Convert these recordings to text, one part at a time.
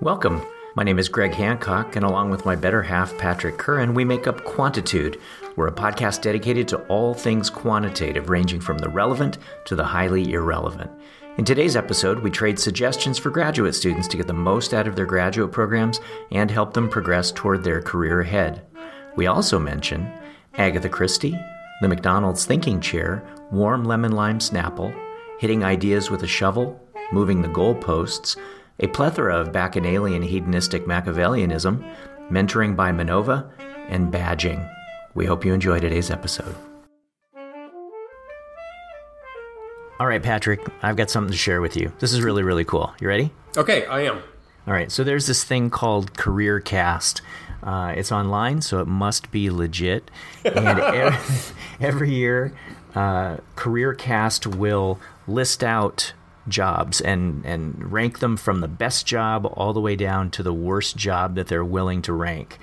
Welcome. My name is Greg Hancock, and along with my better half, Patrick Curran, we make up Quantitude. We're a podcast dedicated to all things quantitative, ranging from the relevant to the highly irrelevant. In today's episode, we trade suggestions for graduate students to get the most out of their graduate programs and help them progress toward their career ahead. We also mention Agatha Christie, the McDonald's thinking chair, warm lemon lime Snapple, hitting ideas with a shovel, moving the goalposts, a plethora of bacchanalian hedonistic Machiavellianism, mentoring by Manova, and badging. We hope you enjoy today's episode. All right, Patrick, I've got something to share with you. This is really, really cool. You ready? Okay, I am. All right, so there's this thing called Career Cast. Uh, it's online, so it must be legit. And every, every year, uh, Career Cast will list out jobs and, and rank them from the best job all the way down to the worst job that they're willing to rank.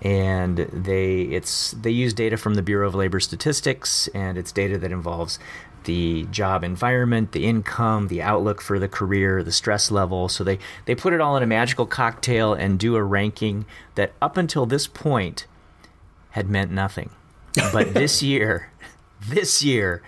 And they it's they use data from the Bureau of Labor Statistics, and it's data that involves the job environment, the income, the outlook for the career, the stress level. So they, they put it all in a magical cocktail and do a ranking that up until this point had meant nothing. But this year, this year,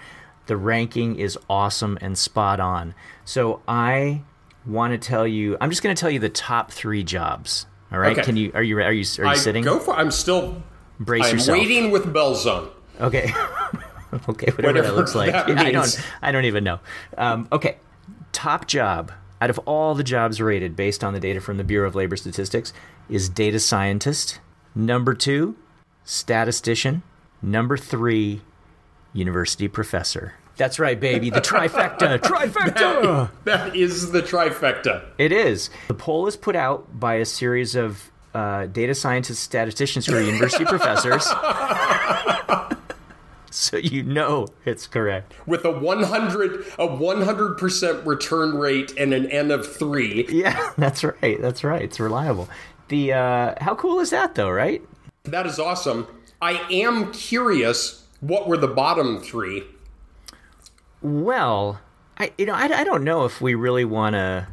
the ranking is awesome and spot on. So I want to tell you, I'm just going to tell you the top three jobs. All right. Okay. Can you, are you, are you, are you I sitting? Go for. I'm still. Brace I'm yourself. waiting with bells on. Okay. okay, whatever, Whatever that looks like. that Yeah, I don't I don't even know. Um, okay. Top job out of all the jobs rated based on the data from the Bureau of Labor Statistics is data scientist. Number 2, statistician. Number 3, university professor. That's right, baby. The trifecta. trifecta. That is the trifecta. It is. The poll is put out by a series of uh, data scientists, statisticians who are university professors. so you know it's correct. With a 100 a 100 percent return rate and an n of three. Yeah, that's right. That's right. It's reliable. The uh, how cool is that though, right? That is awesome. I am curious. What were the bottom three? Well, I you know I, I don't know if we really want to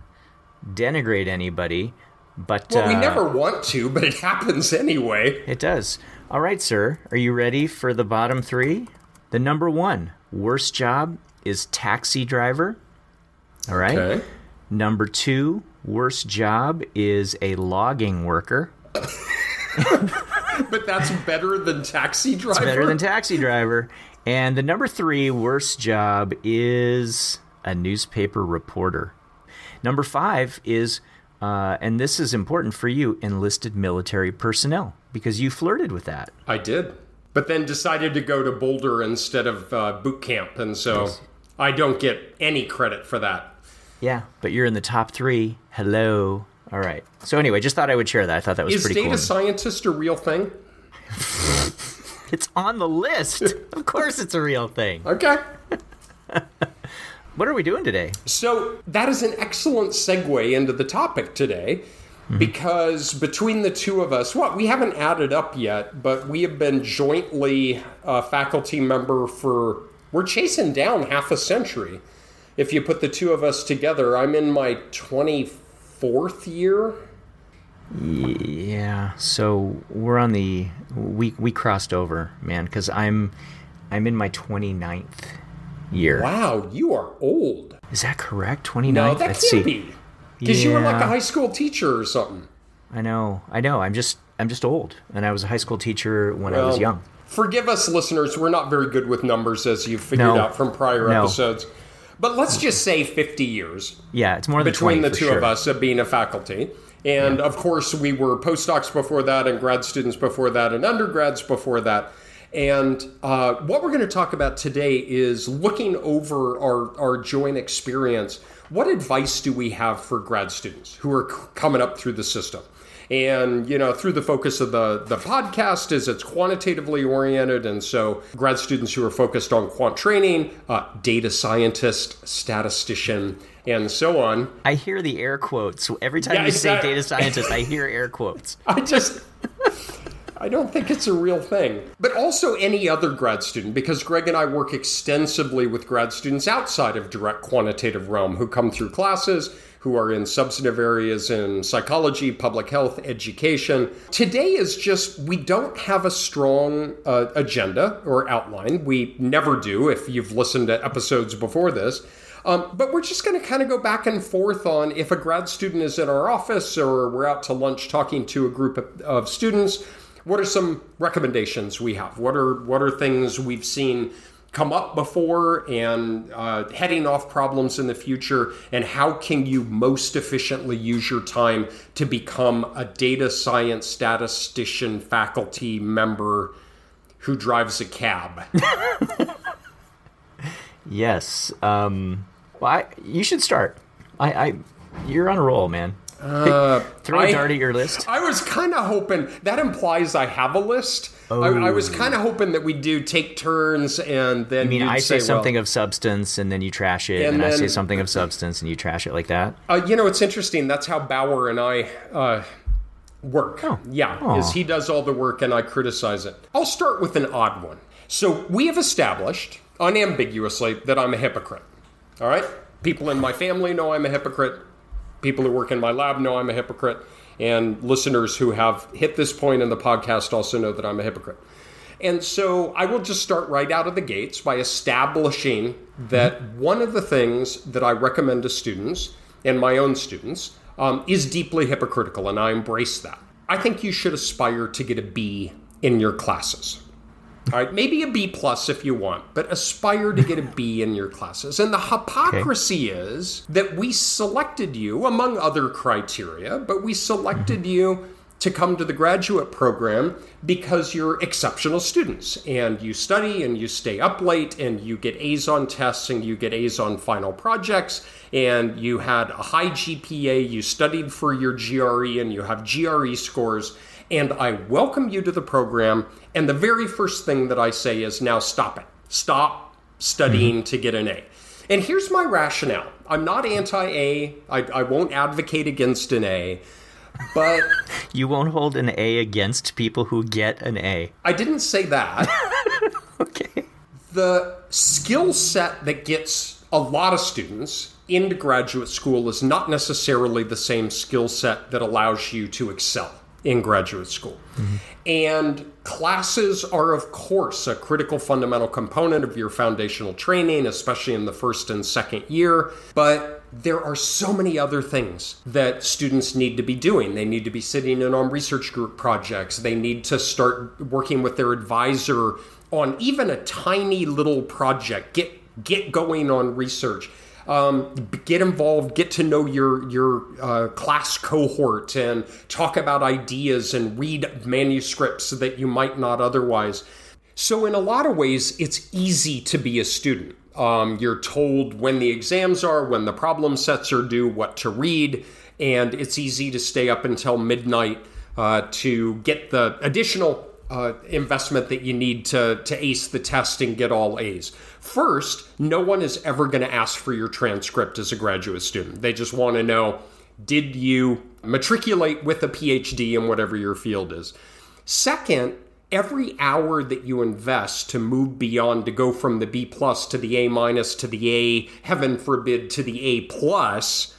denigrate anybody, but Well, we uh, never want to, but it happens anyway. It does. All right, sir. Are you ready for the bottom three? The number one worst job is taxi driver. All right. Okay. Number two worst job is a logging worker. But that's better than taxi driver. Better than taxi driver. And the number three worst job is a newspaper reporter. Number five is, uh, and this is important for you, enlisted military personnel, because you flirted with that. I did, but then decided to go to Boulder instead of uh, boot camp, and so I don't get any credit for that. Yeah, but you're in the top three. Hello. All right. So anyway, just thought I would share that. I thought that was Is pretty cool. Is data scientist a real thing? it's on the list. of course, it's a real thing. Okay. What are we doing today? So that is an excellent segue into the topic today. Mm-hmm. Because between the two of us, what we haven't added up yet, but we have been jointly a faculty member for we're chasing down half a century. If you put the two of us together, I'm in my 24th year. Yeah. So we're on the we we crossed over, man, because I'm I'm in my 29th year. Wow, you are old. Is that correct? 29th. No, that Let's can't see. be. Because you were like a high school teacher or something. I know. I know. I'm just I'm just old, and I was a high school teacher when I was young. Forgive us, listeners. We're not very good with numbers, as you've figured No. out from prior No. episodes. But let's just say 50 years Yeah, it's more than between 20 the two sure. of us of being a faculty. And of course, we were postdocs before that, and grad students before that, and undergrads before that. And uh, what we're going to talk about today is looking over our, our joint experience. What advice do we have for grad students who are c- coming up through the system? And, you know, through the focus of the, the podcast is it's quantitatively oriented. And so grad students who are focused on quant training, uh, data scientist, statistician, and so on. I hear the air quotes every time Yeah, you say data scientist. I hear air quotes. I just. I don't think it's a real thing. But also any other grad student, because Greg and I work extensively with grad students outside of direct quantitative realm who come through classes, who are in substantive areas in psychology, public health, education. Today is just, we don't have a strong uh, agenda or outline. We never do if you've listened to episodes before this. Um, but we're just going to kind of go back and forth on if a grad student is in our office or we're out to lunch talking to a group of, of students. What are some recommendations we have? What are what are things we've seen come up before and uh, heading off problems in the future? And how can you most efficiently use your time to become a data science statistician faculty member who drives a cab? yes. Um, well, I, you should start. I, I, you're on a roll, man. Uh, Throw a dart at your list. I was kind of hoping that implies I have a list. Oh. I, I, was oh. kind of hoping that we do take turns and then. I mean, I say, say something well, of substance and then you trash it, and, and then, I say something of substance and you trash it like that. Uh, you know, it's interesting. That's how Bauer and I uh, work. Oh. Yeah, Aww. is he does all the work and I criticize it. I'll start with an odd one. So we have established unambiguously that I'm a hypocrite. All right, people in my family know I'm a hypocrite people who work in my lab know I'm a hypocrite, and listeners who have hit this point in the podcast also know that I'm a hypocrite. And so I will just start right out of the gates by establishing that mm-hmm. one of the things that I recommend to students and my own students um, is deeply hypocritical, and I embrace that. I think you should aspire to get a B in your classes. All right, maybe a B plus if you want, but aspire to get a B in your classes. And the hypocrisy okay. is that we selected you among other criteria, but we selected you to come to the graduate program because you're exceptional students and you study and you stay up late and you get A's on tests and you get A's on final projects and you had a high GPA, you studied for your GRE and you have GRE scores and I welcome you to the program. And the very first thing that I say is now stop it. Stop studying mm-hmm. to get an A. And here's my rationale I'm not anti A, I won't advocate against an A. But you won't hold an A against people who get an A. I didn't say that. okay. The skill set that gets a lot of students into graduate school is not necessarily the same skill set that allows you to excel in graduate school. Mm-hmm. And classes are, of course, a critical fundamental component of your foundational training, especially in the first and second year. But there are so many other things that students need to be doing. They need to be sitting in on research group projects, they need to start working with their advisor on even a tiny little project. Get get going on research um, get involved, get to know your your uh, class cohort, and talk about ideas and read manuscripts that you might not otherwise. So, in a lot of ways, it's easy to be a student. Um, you're told when the exams are, when the problem sets are due, what to read, and it's easy to stay up until midnight uh, to get the additional uh, investment that you need to, to ace the test and get all A's. First, no one is ever going to ask for your transcript as a graduate student. They just want to know did you matriculate with a PhD in whatever your field is? Second, every hour that you invest to move beyond to go from the B plus to the A minus to the A, heaven forbid, to the A plus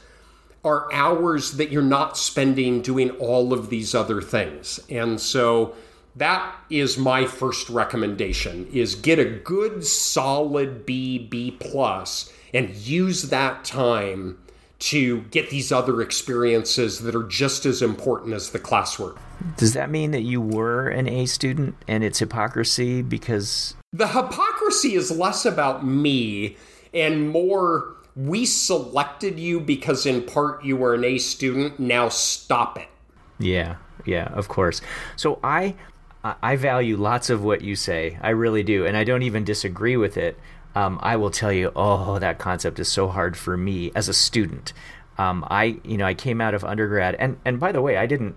are hours that you're not spending doing all of these other things. And so that is my first recommendation is get a good solid b b plus and use that time to get these other experiences that are just as important as the classwork. Does that mean that you were an a student and it's hypocrisy because the hypocrisy is less about me and more we selected you because in part you were an a student now stop it. Yeah yeah of course. So i I value lots of what you say. I really do, and I don't even disagree with it. Um, I will tell you, oh, that concept is so hard for me as a student. Um, I, you know, I came out of undergrad, and and by the way, I didn't,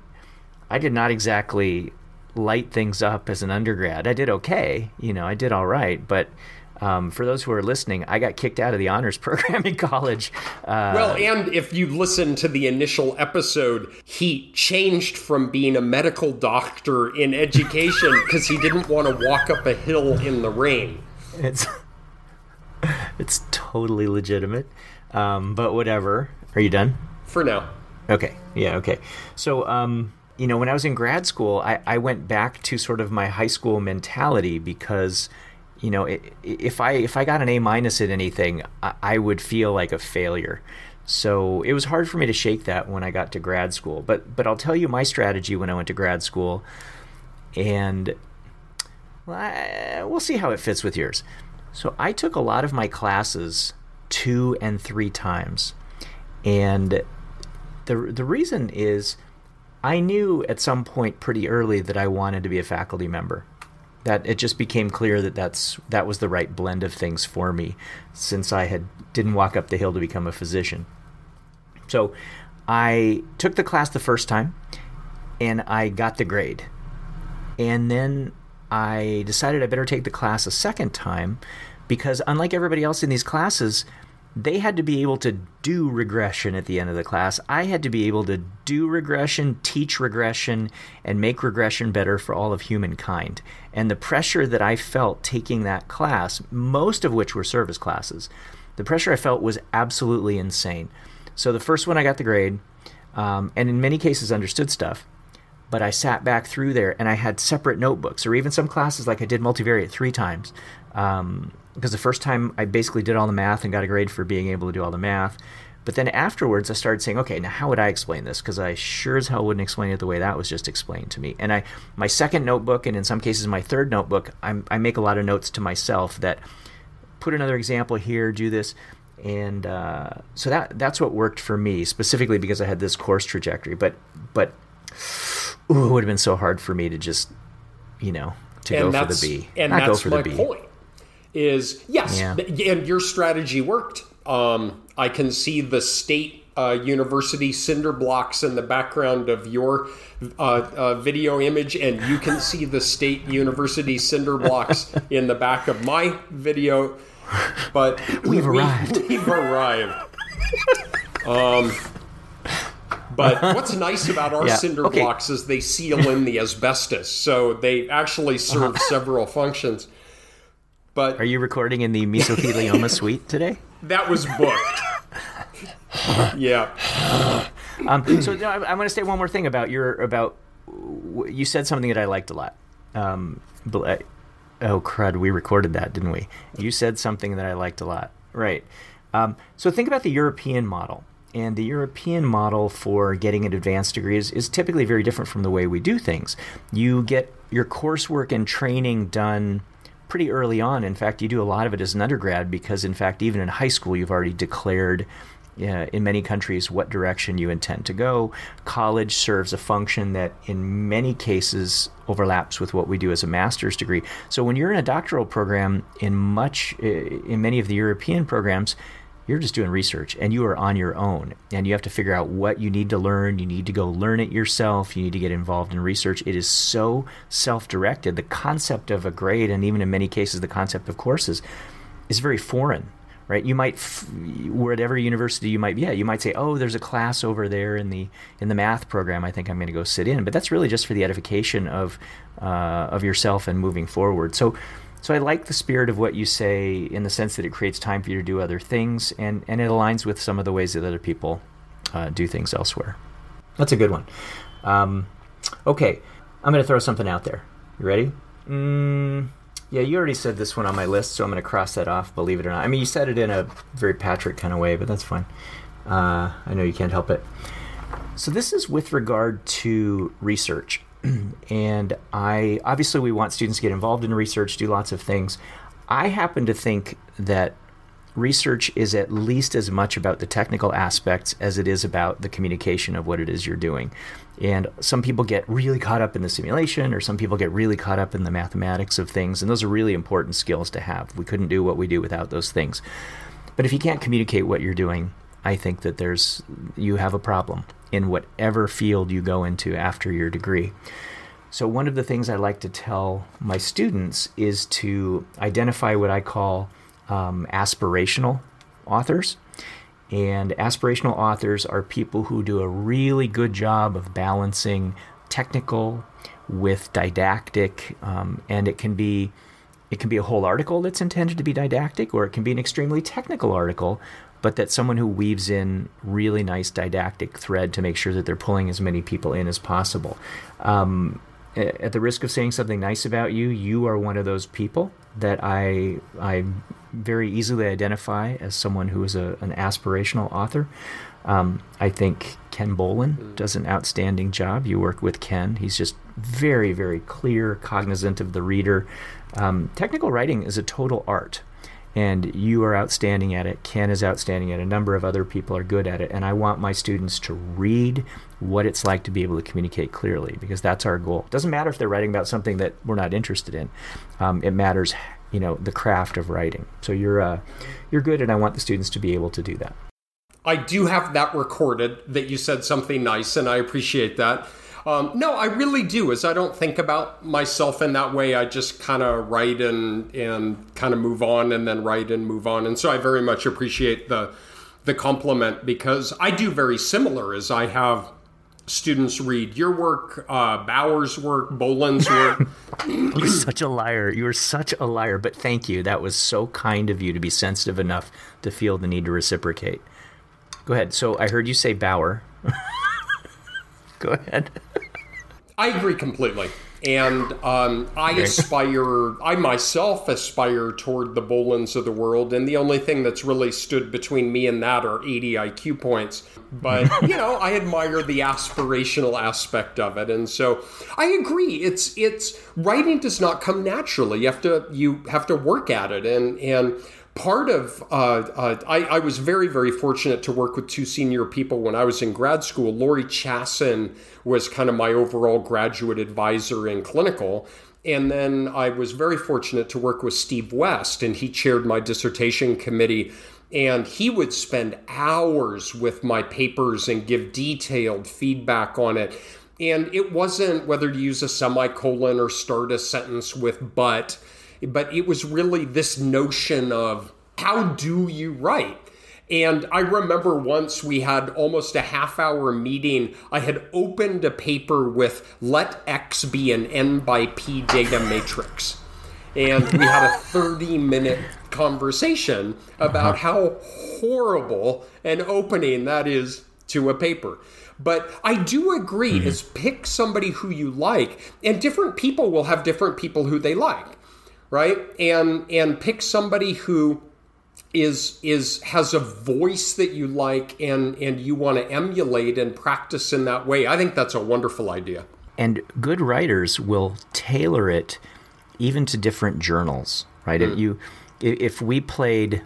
I did not exactly light things up as an undergrad. I did okay, you know, I did all right, but um, for those who are listening, I got kicked out of the honors program in college. Uh, well, and if you listen to the initial episode, he changed from being a medical doctor in education because he didn't want to walk up a hill in the rain. It's it's totally legitimate, um, but whatever. Are you done? for now. Okay. Yeah. Okay. So, um, you know, when I was in grad school, I, I went back to sort of my high school mentality because, you know, if I if I got an A minus in anything, I, would feel like a failure. So it was hard for me to shake that when I got to grad school. But but I'll tell you my strategy when I went to grad school, and we'll see how it fits with yours. So I took a lot of my classes two and three times, and the the reason is I knew at some point pretty early that I wanted to be a faculty member. That it just became clear that that's that was the right blend of things for me, since I had didn't walk up the hill to become a physician. So I took the class the first time, and I got the grade, and then I decided I better take the class a second time because unlike everybody else in these classes, they had to be able to do regression at the end of the class. I had to be able to do regression, teach regression, and make regression better for all of humankind. And the pressure that I felt taking that class, most of which were service classes, the pressure I felt was absolutely insane. So the first one I got the grade, um, and in many cases understood stuff. But I sat back through there and I had separate notebooks, or even some classes like I did multivariate three times. Um, because the first time I basically did all the math and got a grade for being able to do all the math. But then afterwards, I started saying, okay, now how would I explain this? Because I sure as hell wouldn't explain it the way that was just explained to me. And I, my second notebook, and in some cases my third notebook, I'm, i make a lot of notes to myself that put another example here, do this, and uh, so that that's what worked for me specifically because I had this course trajectory. But but ooh, it would have been so hard for me to just you know to and go for the B, and not that's go for my the B. point is yes, yeah. and your strategy worked. Um, I can see the state uh, university cinder blocks in the background of your uh, uh, video image, and you can see the state university cinder blocks in the back of my video. But we've we, arrived. We've arrived. Um, but what's nice about our yeah. cinder okay. blocks is they seal in the asbestos, so they actually serve uh-huh. several functions. But are you recording in the mesothelioma suite today? That was booked. yeah. Um, so no, I'm going to say one more thing about your about you said something that I liked a lot. Um, oh crud, we recorded that, didn't we? You said something that I liked a lot. Right. Um, so think about the European model. And the European model for getting an advanced degree is, is typically very different from the way we do things. You get your coursework and training done pretty early on. In fact, you do a lot of it as an undergrad because, in fact, even in high school, you've already declared. Uh, in many countries, what direction you intend to go. College serves a function that, in many cases, overlaps with what we do as a master's degree. So, when you're in a doctoral program, in much, uh, in many of the European programs, you're just doing research and you are on your own and you have to figure out what you need to learn. You need to go learn it yourself. You need to get involved in research. It is so self-directed. The concept of a grade and even in many cases the concept of courses is very foreign right? You might whatever university you might be at you might say oh there's a class over there in the in the math program i think i'm going to go sit in. But that's really just for the edification of uh, of yourself and moving forward. So so I like the spirit of what you say in the sense that it creates time for you to do other things, and, and it aligns with some of the ways that other people uh, do things elsewhere. That's a good one. Um, okay, I'm going to throw something out there. You ready? Mm, yeah, you already said this one on my list, so I'm going to cross that off, believe it or not. I mean, you said it in a very Patrick kind of way, but that's fine. Uh, I know you can't help it. So, this is with regard to research. and I obviously we want students to get involved in research, do lots of things. I happen to think that research is at least as much about the technical aspects as it is about the communication of what it is you're doing. And some people get really caught up in the simulation, or some people get really caught up in the mathematics of things, and those are really important skills to have. We couldn't do what we do without those things. But if you can't communicate what you're doing, I think that there's you have a problem in whatever field you go into after your degree. So, one of the things I like to tell my students is to identify what I call um, aspirational authors. And aspirational authors are people who do a really good job of balancing technical with didactic, um, and it can be it can be a whole article that's intended to be didactic, or it can be an extremely technical article but that someone who weaves in really nice didactic thread to make sure that they're pulling as many people in as possible. Um, at the risk of saying something nice about you, you are one of those people that I I very easily identify as someone who is a, an aspirational author. Um, I think Ken Bollen mm. does an outstanding job. You work with Ken; he's just very, very clear, cognizant of the reader. Um, technical writing is a total art and you are outstanding at it. Ken is outstanding at it. A number of other people are good at it. And I want my students to read what it's like to be able to communicate clearly because that's our goal. It doesn't matter if they're writing about something that we're not interested in. Um, it matters, you know, the craft of writing. So you're uh, you're good, and I want the students to be able to do that. I do have that recorded that you said something nice, and I appreciate that. Um, no, I really do. Is I don't think about myself in that way. I just kind of write and and kind of move on, and then write and move on. And so I very much appreciate the the compliment because I do very similar. As I have students read your work, uh, Bauer's work, Bollen's work. You're such a liar. You are such a liar. But thank you. That was so kind of you to be sensitive enough to feel the need to reciprocate. Go ahead. So I heard you say Bauer. Go ahead. I agree completely. And um, I aspire, I myself aspire toward the Bollens of the world. And the only thing that's really stood between me and that are 80 IQ points. But, you know, I admire the aspirational aspect of it. And so I agree. It's, it's, writing does not come naturally. You have to, you have to work at it. And, and, part of uh, uh, I, I, was very very fortunate to work with two senior people when I was in grad school. Laurie Chassin was kind of my overall graduate advisor in clinical. And then I was very fortunate to work with Steve West, and he chaired my dissertation committee. And he would spend hours with my papers and give detailed feedback on it. And it wasn't whether to use a semicolon or start a sentence with but but it was really this notion of how do you write? And I remember once we had almost a half hour meeting. I had opened a paper with let X be an N by P data matrix. And we had a 30 minute conversation about uh-huh. how horrible an opening that is to a paper. But I do agree mm-hmm. is pick somebody who you like, and different people will have different people who they like right? And and pick somebody who is is has a voice that you like and and you want to emulate and practice in that way. I think that's a wonderful idea. And good writers will tailor it even to different journals, right? Mm. If you if we played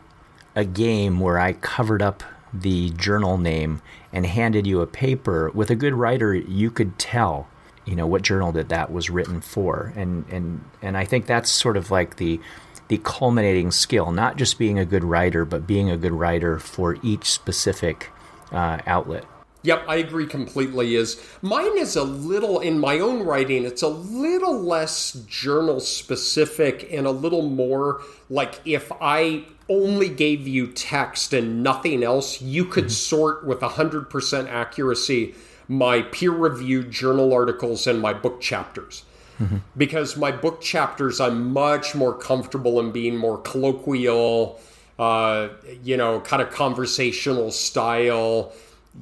a game where I covered up the journal name and handed you a paper with a good writer, you could tell you know what journal that that was written for and and and I think that's sort of like the the culminating skill not just being a good writer but being a good writer for each specific uh, outlet Yep, I agree completely. Is mine is a little in my own writing, it's a little less journal specific and a little more like if I only gave you text and nothing else, you could mm-hmm. sort with 100% accuracy my peer reviewed journal articles and my book chapters. Mm-hmm. Because my book chapters, I'm much more comfortable in being more colloquial, uh, you know, kind of conversational style,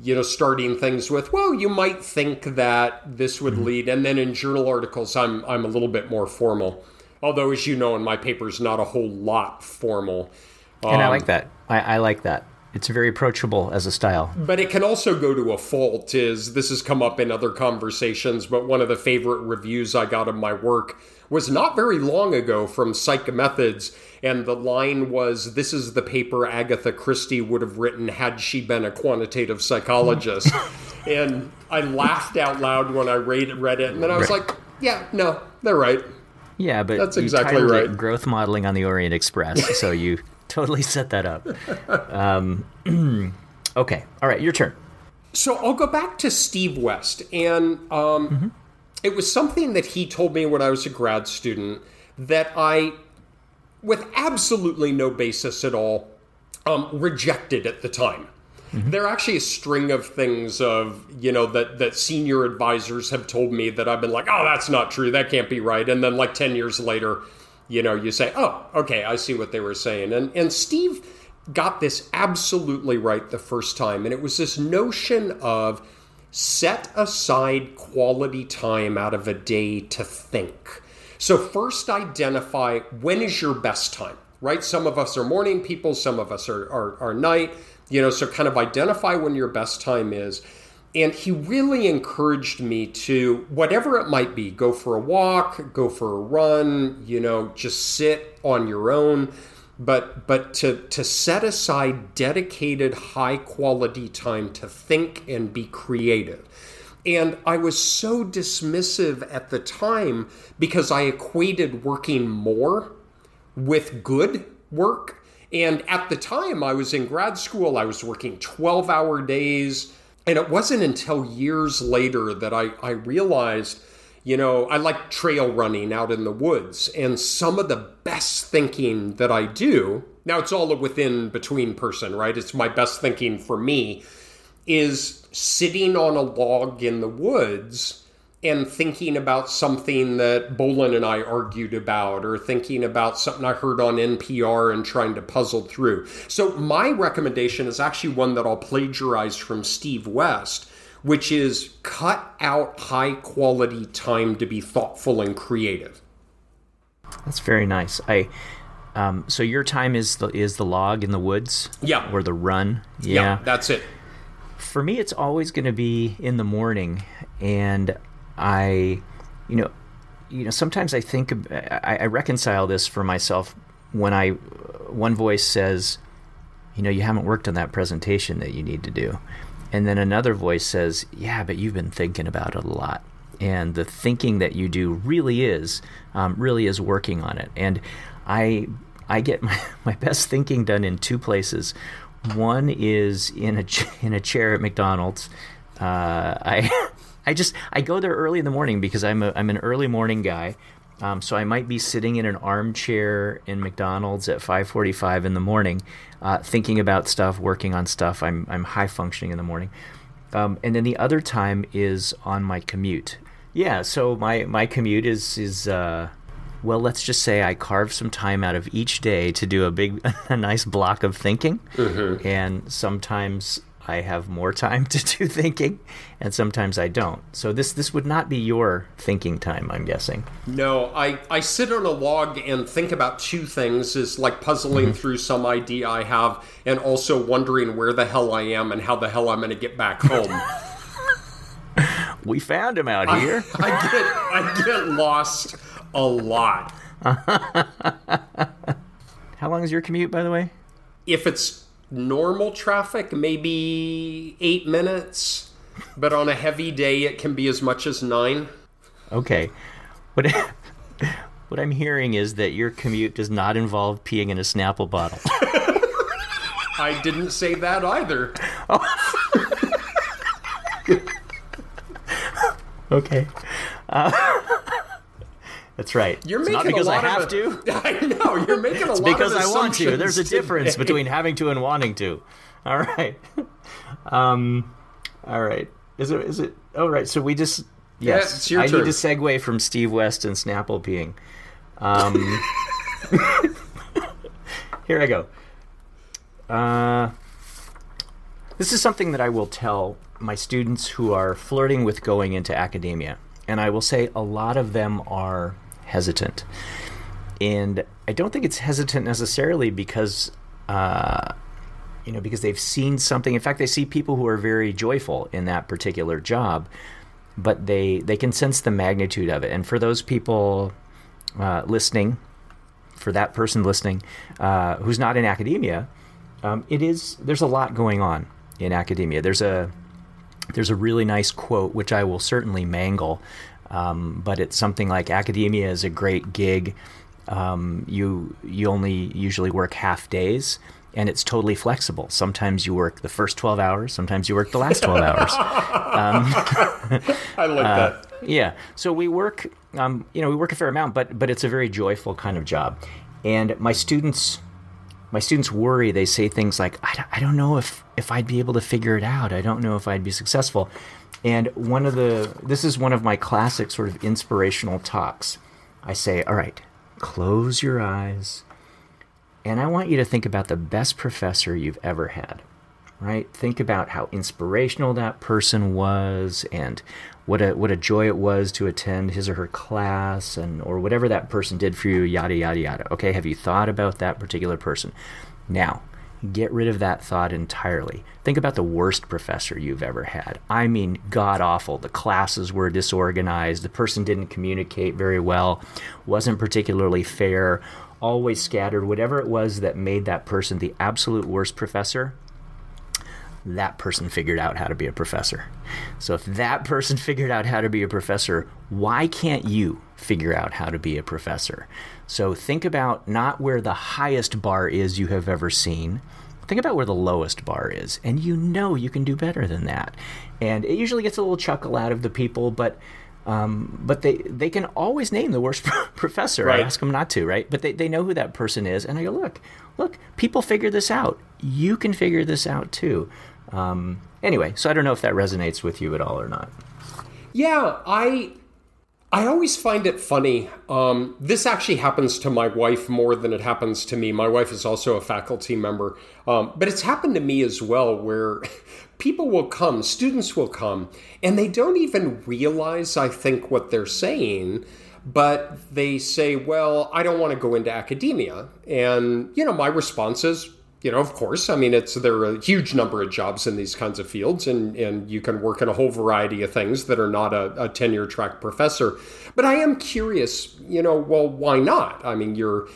you know, starting things with, well, you might think that this would mm-hmm. lead. And then in journal articles, I'm, I'm a little bit more formal. Although, as you know, in my papers, not a whole lot formal. Um, and I like um, that. I, I like that it's very approachable as a style. But it can also go to a fault. Is this has come up in other conversations? But one of the favorite reviews I got of my work was not very long ago from Psych Methods, and the line was, "This is the paper Agatha Christie would have written had she been a quantitative psychologist." and I laughed out loud when I read, read it, and then I was like, "Yeah, no, they're right." Yeah, but that's exactly right. Growth modeling on the Orient Express, so you totally set that up. Um, okay, all right, your turn. So I'll go back to Steve West, and um, mm-hmm. it was something that he told me when I was a grad student that I, with absolutely no basis at all, um, rejected at the time. Mm-hmm. There are actually a string of things of you know that that senior advisors have told me that I've been like, oh, that's not true, that can't be right, and then like ten years later, you know, you say, oh, okay, I see what they were saying. And, and Steve got this absolutely right the first time. And it was this notion of set aside quality time out of a day to think. So, first identify when is your best time, right? Some of us are morning people, some of us are, are, are night, you know, so kind of identify when your best time is. And he really encouraged me to, whatever it might be, go for a walk, go for a run, you know, just sit on your own but but to to set aside dedicated high quality time to think and be creative and I was so dismissive at the time because I equated working more with good work. And at the time I was in grad school, I was working 12 hour days. And it wasn't until years later that I, I realized you know, I like trail running out in the woods, and some of the best thinking that I do, now it's all a within between person, right? It's my best thinking for me, is sitting on a log in the woods and thinking about something that Bollen and I argued about, or thinking about something I heard on NPR and trying to puzzle through. So, my recommendation is actually one that I'll plagiarize from Steve West which is cut out high quality time to be thoughtful and creative. That's very nice. I um, so your time is the is the log in the woods, yeah, or the run, yeah, yeah that's it. For me, it's always going to be in the morning, and I, you know, you know, sometimes I think I, I reconcile this for myself when I one voice says, you know, you haven't worked on that presentation that you need to do. And then another voice says, Yeah, but you've been thinking about it a lot. And the thinking that you do really is, um, really is working on it. And I, I get my, my best thinking done in two places. One is in a in a chair at McDonald's. Uh, I I just I go there early in the morning because I'm a, I'm an early morning guy. Um, so I might be sitting in an armchair in McDonald's at 5:45 in the morning, uh, thinking about stuff, working on stuff. I'm I'm high functioning in the morning, um, and then the other time is on my commute. Yeah, so my my commute is is uh, well, let's just say I carve some time out of each day to do a big, a nice block of thinking, mm-hmm. and sometimes I have more time to do thinking, and sometimes I don't. So this this would not be your thinking time, I'm guessing. No, I, I sit on a log and think about two things: is like puzzling mm-hmm. through some idea I have, and also wondering where the hell I am and how the hell I'm going to get back home. we found him out here. I, I get I get lost a lot. how long is your commute, by the way? If it's normal traffic, maybe eight minutes, but on a heavy day, it can be as much as nine. Okay. What, what I'm hearing is that your commute does not involve peeing in a Snapple bottle. I didn't say that either. Oh. okay. Uh, that's right. You're it's making not because a lot I have of to. I know you're making a it's lot because of I want to. There's a today. difference between having to and wanting to. All right. Um, all right. Is it? Is it? Oh, right. So we just. Yes. Yeah, it's your I turn. need to segue from Steve West and Snapple peeing. Um, here I go. Uh, this is something that I will tell my students who are flirting with going into academia. And I will say a lot of them are hesitant. And I don't think it's hesitant necessarily because, uh, you know, because they've seen something. In fact, they see people who are very joyful in that particular job, but they they can sense the magnitude of it. And for those people uh, listening, for that person listening uh, who's not in academia, um, it is there's a lot going on in academia. There's a there's a really nice quote which I will certainly mangle, um, but it's something like academia is a great gig. Um, you you only usually work half days, and it's totally flexible. Sometimes you work the first twelve hours, sometimes you work the last twelve hours. Um, I like uh, that. Yeah, so we work, um, you know, we work a fair amount, but but it's a very joyful kind of job, and my students my students worry. They say things like, I, I don't know if, if I'd be able to figure it out. I don't know if I'd be successful. And one of the, this is one of my classic sort of inspirational talks. I say, all right, close your eyes And I want you to think about the best professor you've ever had, right? Think about how inspirational that person was and what a what a joy it was to attend his or her class and or whatever that person did for you, yada yada yada. Okay, have you thought about that particular person? Now, get rid of that thought entirely. Think about the worst professor you've ever had. I mean, god awful. The classes were disorganized, the person didn't communicate very well, wasn't particularly fair, always scattered, whatever it was that made that person the absolute worst professor. That person figured out how to be a professor. So, if that person figured out how to be a professor, why can't you figure out how to be a professor? So, think about not where the highest bar is you have ever seen, think about where the lowest bar is, and you know you can do better than that. And it usually gets a little chuckle out of the people, but um, but they, they can always name the worst professor. Right. I ask them not to, right? But they, they know who that person is. And I go, look, look, people figure this out. You can figure this out too. Um, anyway, so I don't know if that resonates with you at all or not. Yeah, I I always find it funny. Um, this actually happens to my wife more than it happens to me. My wife is also a faculty member, um, but it's happened to me as well where people will come, students will come, and they don't even realize, I think, what they're saying, but they say, Well, I don't want to go into academia. And, you know, my response is, you know, of course, I mean, it's there are a huge number of jobs in these kinds of fields, and and you can work in a whole variety of things that are not a, a tenure track professor. But I am curious, you know, well, why not? I mean, you're,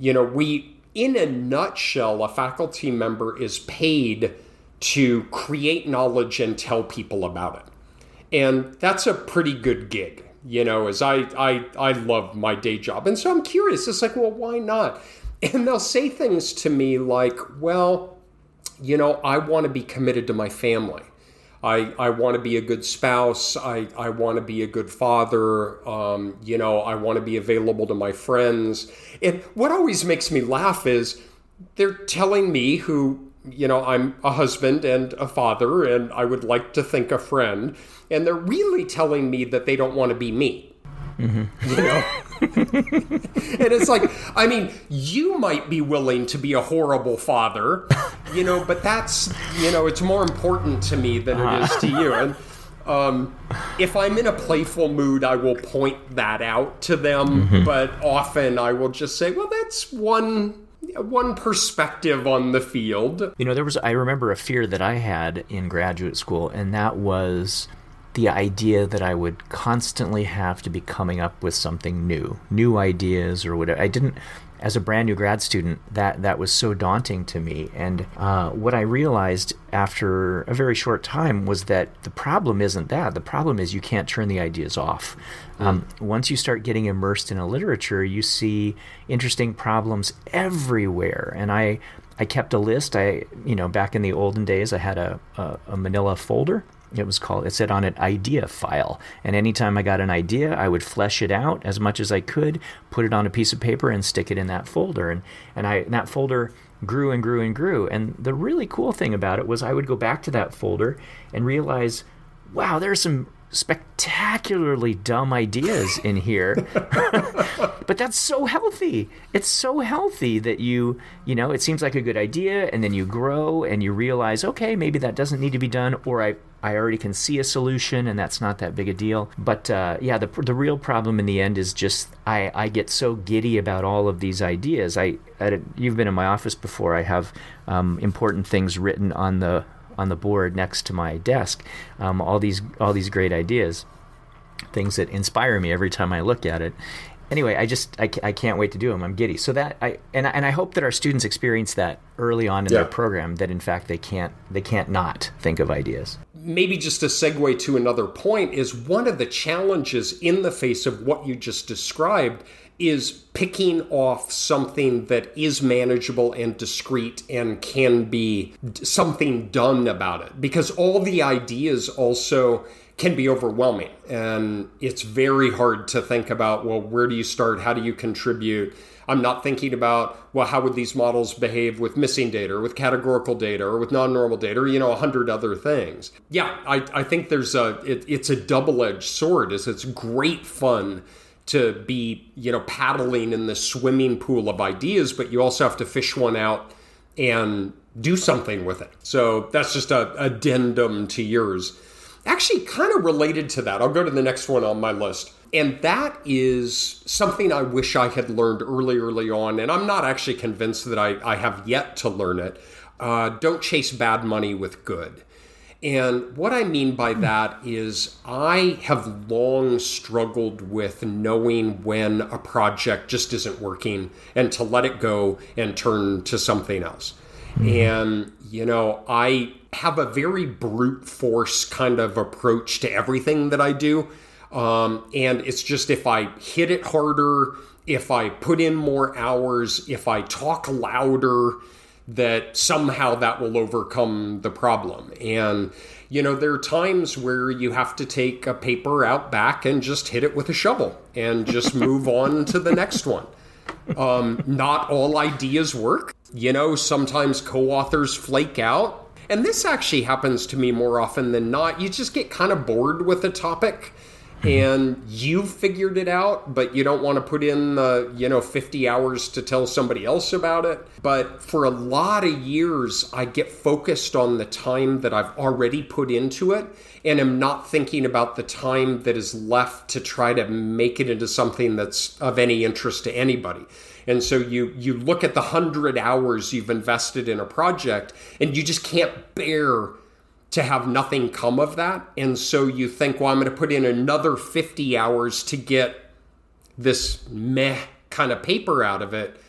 you know, we, in a nutshell, a faculty member is paid to create knowledge and tell people about it, and that's a pretty good gig. You know, as I I I love my day job, and so I'm curious. It's like, well, why not? And they'll say things to me like, well, you know, I want to be committed to my family. I, I want to be a good spouse. I, I want to be a good father. Um, you know, I want to be available to my friends. And what always makes me laugh is they're telling me who, you know, I'm a husband and a father and I would like to think a friend. And they're really telling me that they don't want to be me. Mm-hmm. You know? and it's like, I mean, you might be willing to be a horrible father, you know, but that's, you know, it's more important to me than it is to you. And um, if I'm in a playful mood, I will point that out to them, mm-hmm. but often I will just say, well, that's one one perspective on the field. You know, there was I remember a fear that I had in graduate school, and that was the idea that I would constantly have to be coming up with something new, new ideas or whatever. I didn't, as a brand new grad student, that that was so daunting to me. And uh, what I realized after a very short time was that the problem isn't that. The problem is you can't turn the ideas off. Mm. Um, once you start getting immersed in a literature, you see interesting problems everywhere. And I I kept a list. I you know back in the olden days, I had a, a, a Manila folder it was called it said on an idea file and anytime i got an idea i would flesh it out as much as i could put it on a piece of paper and stick it in that folder and and i and that folder grew and grew and grew and the really cool thing about it was i would go back to that folder and realize wow there's some spectacularly dumb ideas in here. but that's so healthy. It's so healthy that you, you know, it seems like a good idea and then you grow and you realize, okay, maybe that doesn't need to be done or I I already can see a solution and that's not that big a deal. But uh, yeah, the, the real problem in the end is just I, I get so giddy about all of these ideas. I, I you've been in my office before. I have um, important things written on the on the board next to my desk. Um, all these all these great ideas, things that inspire me every time I look at it. Anyway, I just I, I can't wait to do them. I'm giddy. So that I and and I hope that our students experience that early on in yeah. their program. That in fact they can't they can't not think of ideas. Maybe just a segue to another point is one of the challenges in the face of what you just described is picking off something that is manageable and discreet and can be something done about it because all the ideas also can be overwhelming and it's very hard to think about well where do you start how do you contribute i'm not thinking about well how would these models behave with missing data or with categorical data or with non-normal data or you know a hundred other things yeah i, I think there's a it, it's a double-edged sword is it's great fun to be, you know, paddling in the swimming pool of ideas, but you also have to fish one out and do something with it. So that's just a addendum to yours. Actually, kind of related to that, I'll go to the next one on my list. And that is something I wish I had learned early, early on. And I'm not actually convinced that I, I have yet to learn it. Uh, don't chase bad money with good. And what I mean by that is, I have long struggled with knowing when a project just isn't working and to let it go and turn to something else. Mm-hmm. And, you know, I have a very brute force kind of approach to everything that I do. Um, and it's just if I hit it harder, if I put in more hours, if I talk louder, that somehow that will overcome the problem. And, you know, there are times where you have to take a paper out back and just hit it with a shovel and just move on to the next one. Um, not all ideas work. You know, sometimes co authors flake out. And this actually happens to me more often than not. You just get kind of bored with a topic mm-hmm. and you've figured it out, but you don't want to put in the, you know, 50 hours to tell somebody else about it. But for a lot of years, I get focused on the time that I've already put into it and am not thinking about the time that is left to try to make it into something that's of any interest to anybody. And so you you look at the 100 hours you've invested in a project and you just can't bear to have nothing come of that. And so you think, well, I'm going to put in another 50 hours to get this meh kind of paper out of it.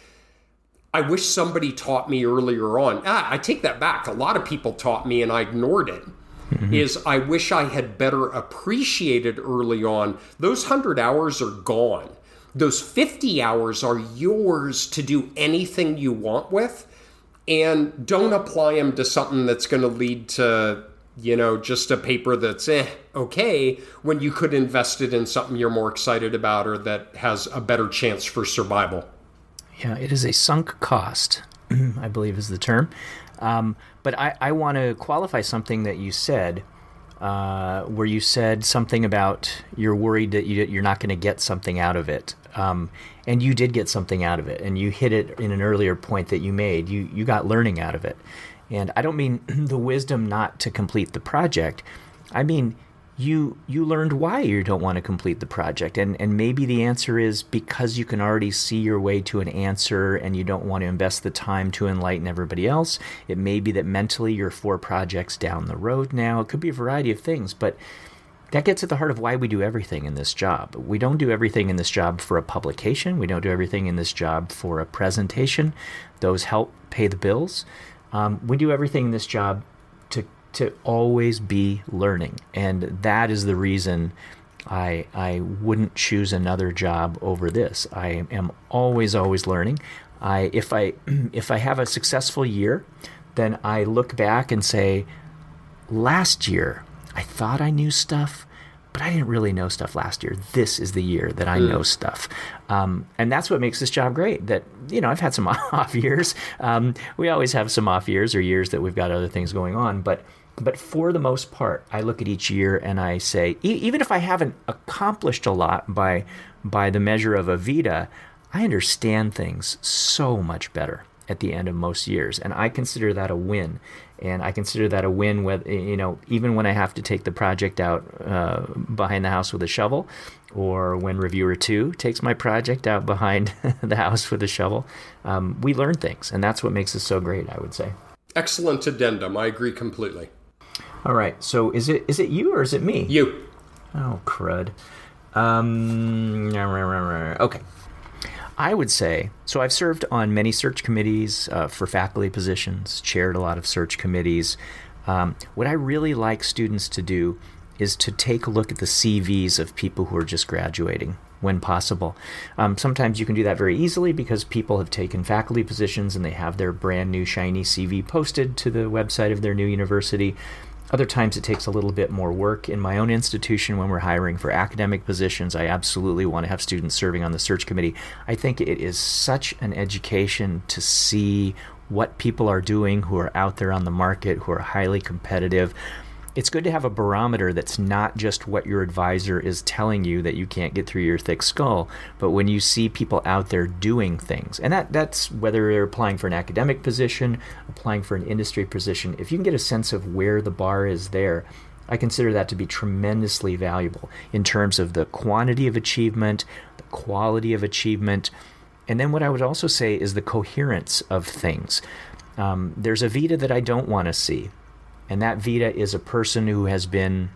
I wish somebody taught me earlier on. Ah, I take that back. A lot of people taught me and I ignored it. Mm-hmm. Is I wish I had better appreciated early on. Those 100 hours are gone. Those 50 hours are yours to do anything you want with. And don't apply them to something that's going to lead to you know, just a paper that's eh, okay, when you could invest it in something you're more excited about or that has a better chance for survival. Yeah, it is a sunk cost, I believe is the term. Um, but I, I want to qualify something that you said, uh, where you said something about you're worried that you, you're not going to get something out of it. Um, and you did get something out of it, and you hit it in an earlier point that you made. You you got learning out of it. And I don't mean the wisdom not to complete the project. I mean you you learned why you don't want to complete the project and and maybe the answer is because you can already see your way to an answer and you don't want to invest the time to enlighten everybody else it may be that mentally you're four projects down the road now it could be a variety of things but that gets at the heart of why we do everything in this job. We don't do everything in this job for a publication. We don't do everything in this job for a presentation. Those help pay the bills. Um, we do everything in this job to to always be learning, and that is the reason I I wouldn't choose another job over this. I am always always learning. I if I if I have a successful year, then I look back and say, last year I thought I knew stuff, but I didn't really know stuff last year. This is the year that I mm. know stuff. Um, and that's what makes this job great. That, you know, I've had some off years. Um, we always have some off years or years that we've got other things going on. But, but for the most part, I look at each year and I say, e- even if I haven't accomplished a lot by, by the measure of a Vita, I understand things so much better at the end of most years. And I consider that a win and I consider that a win. With you know, even when I have to take the project out uh, behind the house with a shovel, or when reviewer two takes my project out behind the house with a shovel, um, we learn things, and that's what makes us so great. I would say. Excellent addendum. I agree completely. All right. So is it is it you or is it me? You. Oh crud. Um. Okay. I would say so. I've served on many search committees uh, for faculty positions, chaired a lot of search committees. Um, what I really like students to do is to take a look at the CVs of people who are just graduating when possible. Um, sometimes you can do that very easily because people have taken faculty positions and they have their brand new shiny CV posted to the website of their new university. Other times it takes a little bit more work. In my own institution, when we're hiring for academic positions, I absolutely want to have students serving on the search committee. I think it is such an education to see what people are doing who are out there on the market, who are highly competitive. It's good to have a barometer that's not just what your advisor is telling you that you can't get through your thick skull, but when you see people out there doing things, and that that's whether they're applying for an academic position, applying for an industry position. If you can get a sense of where the bar is there, I consider that to be tremendously valuable in terms of the quantity of achievement, the quality of achievement, and then what I would also say is the coherence of things. Um, there's a Vita that I don't want to see, and that Vita is a person who has been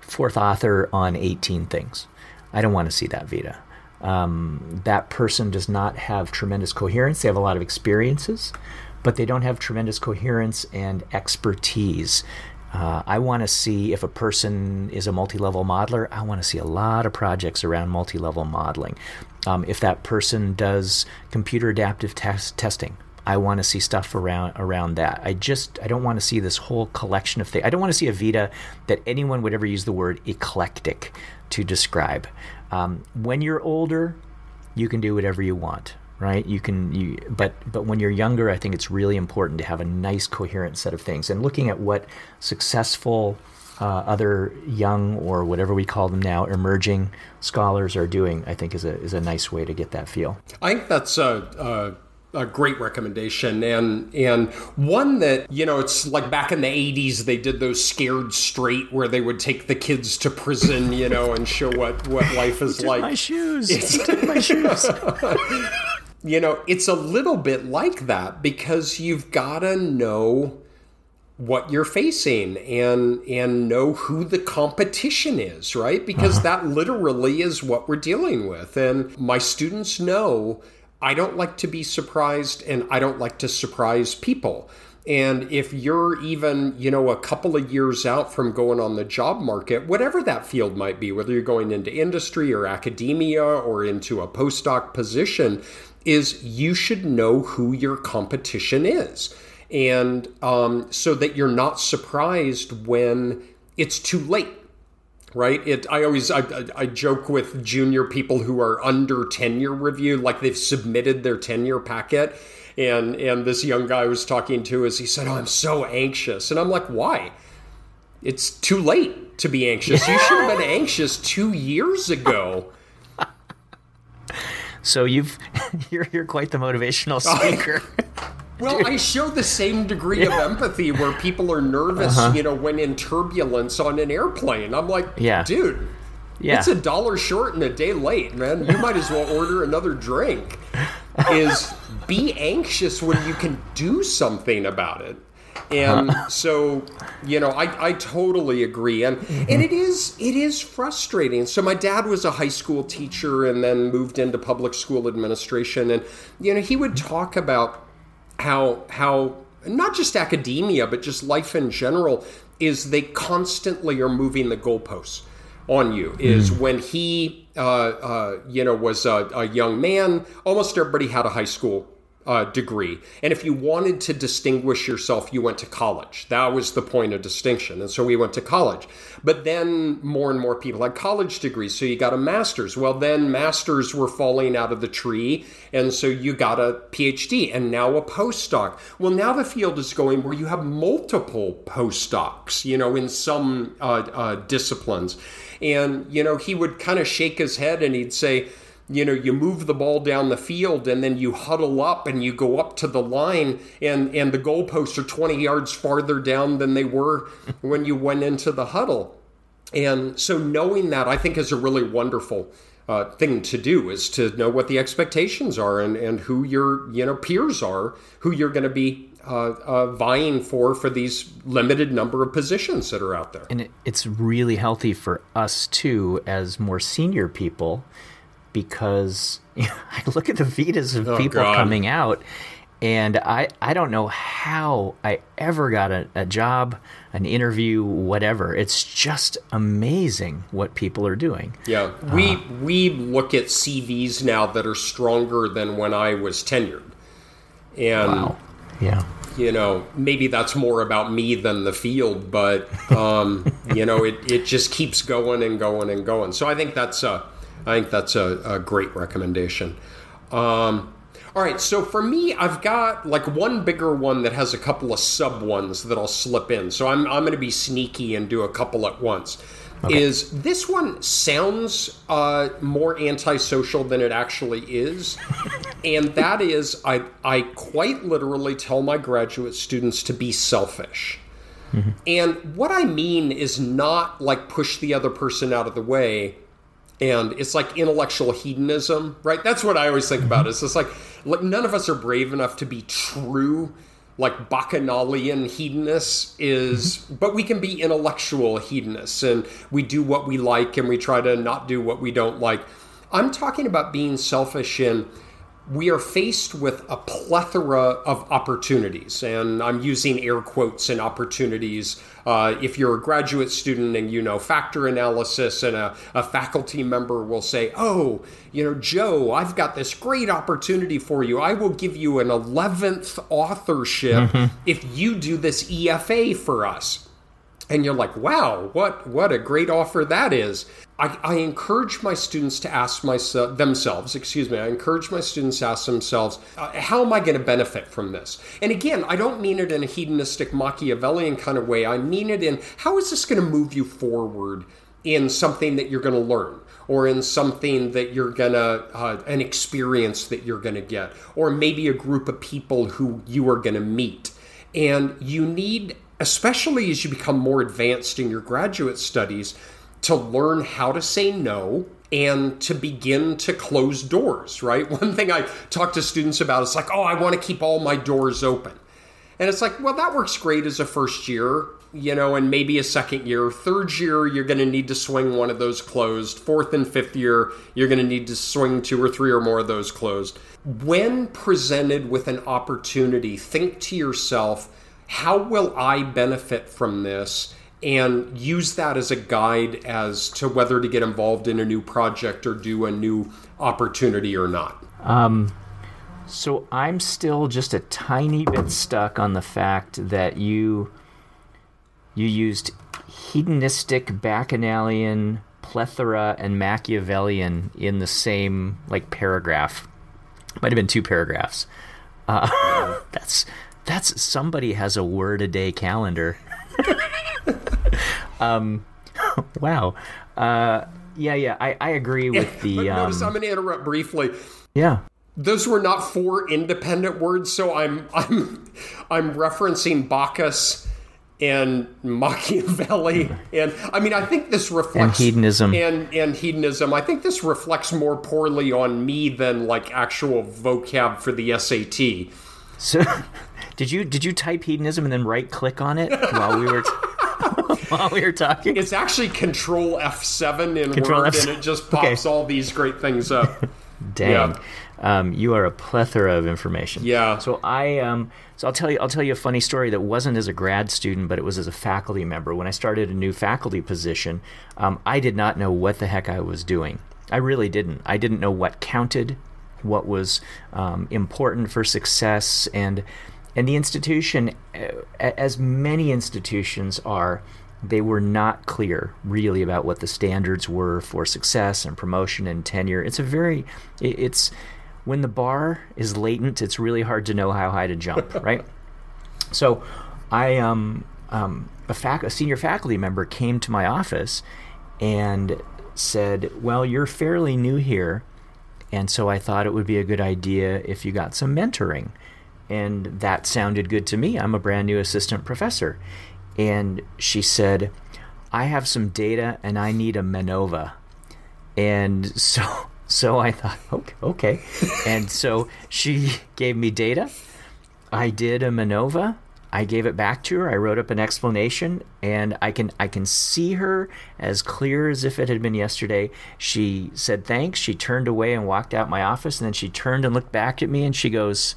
fourth author on 18 things. I don't want to see that Vita. Um, that person does not have tremendous coherence. They have a lot of experiences, but they don't have tremendous coherence and expertise. Uh, I want to see if a person is a multi level modeler, I want to see a lot of projects around multi level modeling. Um, if that person does computer adaptive test- testing, I want to see stuff around around that. I just I don't want to see this whole collection of things. I don't want to see a Vita that anyone would ever use the word eclectic to describe. Um, when you're older, you can do whatever you want, right? You can you but but when you're younger, I think it's really important to have a nice coherent set of things. And looking at what successful uh, other young or whatever we call them now emerging scholars are doing, I think is a is a nice way to get that feel. I think that's a, a great recommendation. And and one that you know it's like back in the 80s they did those scared straight where they would take the kids to prison you know and show what what life is like. my shoes. Took my shoes. You know it's a little bit like that because you've got to know what you're facing and and know who the competition is right? Because uh-huh. that literally is what we're dealing with. And my students know I don't like to be surprised and I don't like to surprise people. And if you're even, you know, a couple of years out from going on the job market, whatever that field might be, whether you're going into industry or academia or into a postdoc position, is you should know who your competition is. And um, so that you're not surprised when it's too late right? It. I always I, I, joke with junior people who are under tenure review, like they've submitted their tenure packet, and and this young guy I was talking to is he said, "Oh, I'm so anxious," and I'm like, "Why?" It's too late to be anxious. You should have been anxious two years ago. So you've you're you're quite the motivational speaker. Well, Dude. I show the same degree of empathy where people are nervous, uh-huh. you know, when in turbulence on an airplane. I'm like, yeah. dude, yeah. it's a dollar short and a day late, man. You might as well order another drink. Is be anxious when you can do something about it. And so, you know, I, I totally agree. And mm-hmm. and it is it is frustrating. So my dad was a high school teacher and then moved into public school administration. And, you know, he would talk about how how not just academia but just life in general is they constantly are moving the goalposts on you is mm. when he uh, uh, you know was a, a, young man almost everybody had a high school uh, degree. And if you wanted to distinguish yourself, you went to college. That was the point of distinction. And so we went to college. But then more and more people had college degrees. So you got a master's. Well, then masters were falling out of the tree. And so you got a PhD and now a postdoc. Well, now the field is going where you have multiple postdocs, you know, in some uh, uh, disciplines. And, you know, he would kind of shake his head and he'd say, you know you move the ball down the field and then you huddle up and you go up to the line and and the goalposts are 20 yards farther down than they were when you went into the huddle. And so knowing that i think is a really wonderful uh, thing to do is to know what the expectations are and, and who your you know peers are who you're going to be uh, uh, vying for for these limited number of positions that are out there. And it, it's really healthy for us too as more senior people because you know, I look at the Vitas of oh, people God. coming out, and I I don't know how I ever got a, a, job, an interview, whatever. It's just amazing what people are doing. Yeah, we uh, we look at CVs now that are stronger than when I was tenured, and wow. yeah. You know, maybe that's more about me than the field, but um, you know, it, it just keeps going and going and going. So I think that's a I think that's a, a great recommendation. Um, All right, so for me, I've got like one bigger one that has a couple of sub ones that I'll slip in. So I'm, I'm going to be sneaky and do a couple at once. Okay. Is this one sounds uh, more antisocial than it actually is? and that is, I, I quite literally tell my graduate students to be selfish. Mm-hmm. And what I mean is not like push the other person out of the way and it's like intellectual hedonism, right? That's what I always think about. It's just like, like none of us are brave enough to be true, like bacchanalian hedonists is, mm-hmm. but we can be intellectual hedonists, and we do what we like, and we try to not do what we don't like. I'm talking about being selfish in we are faced with a plethora of opportunities, and I'm using air quotes and opportunities. Uh, if you're a graduate student and you know factor analysis, and a, a, faculty member will say, Oh, you know, Joe, I've got this great opportunity for you. I will give you an 11th authorship mm-hmm. if you do this EFA for us and you're like, wow, what what a great offer that is. I, I encourage my students to ask myself themselves, excuse me, I encourage my students to ask themselves, uh, how am I going to benefit from this? And again, I don't mean it in a hedonistic Machiavellian kind of way. I mean it in how is this going to move you forward in something that you're going to learn? or in something that you're gonna uh, an experience that you're gonna get or maybe a group of people who you are gonna meet and you need especially as you become more advanced in your graduate studies, to learn how to say no and to begin to close doors, right? One thing I talk to students about is like, oh, I want to keep all my doors open. And it's like, well, that works great as a first year, you know, and maybe a second year. Third year, you're going to need to swing one of those closed. Fourth and fifth year, you're going to need to swing two or three or more of those closed. When presented with an opportunity, think to yourself, how will I benefit from this? And use that as a guide as to whether to get involved in a new project or do a new opportunity or not. Um, so I'm still just a tiny bit stuck on the fact that you you used hedonistic, bacchanalian, plethora, and Machiavellian in the same like paragraph. Might have been two paragraphs. Uh, that's that's somebody has a word a day calendar. um, wow. Uh, yeah, yeah, I, I agree with the. Um, notice I'm going to interrupt briefly. Yeah. Those were not four independent words, so I'm I'm I'm referencing Bacchus and Machiavelli, and I mean I think this reflects and hedonism and and hedonism. I think this reflects more poorly on me than like actual vocab for the SAT. So, did you did you type hedonism and then right click on it while we were t- while we were talking? It's actually Control F seven in Control Word, F- and it just pops okay. all these great things up. Dang. Yeah. Um, you are a plethora of information. Yeah. So I um, so I'll tell you I'll tell you a funny story that wasn't as a grad student, but it was as a faculty member. When I started a new faculty position, um, I did not know what the heck I was doing. I really didn't. I didn't know what counted, what was um, important for success, and and the institution, as many institutions are, they were not clear really about what the standards were for success and promotion and tenure. It's a very, it's when the bar is latent, it's really hard to know how high to jump, right? So, I um, um a, fac- a senior faculty member came to my office and said, "Well, you're fairly new here, and so I thought it would be a good idea if you got some mentoring." And that sounded good to me. I'm a brand new assistant professor. And she said, I have some data and I need a MANOVA. And so so I thought, okay, okay. and so she gave me data. I did a MANOVA. I gave it back to her. I wrote up an explanation, and I can I can see her as clear as if it had been yesterday. She said thanks. She turned away and walked out my office, and then she turned and looked back at me, and she goes,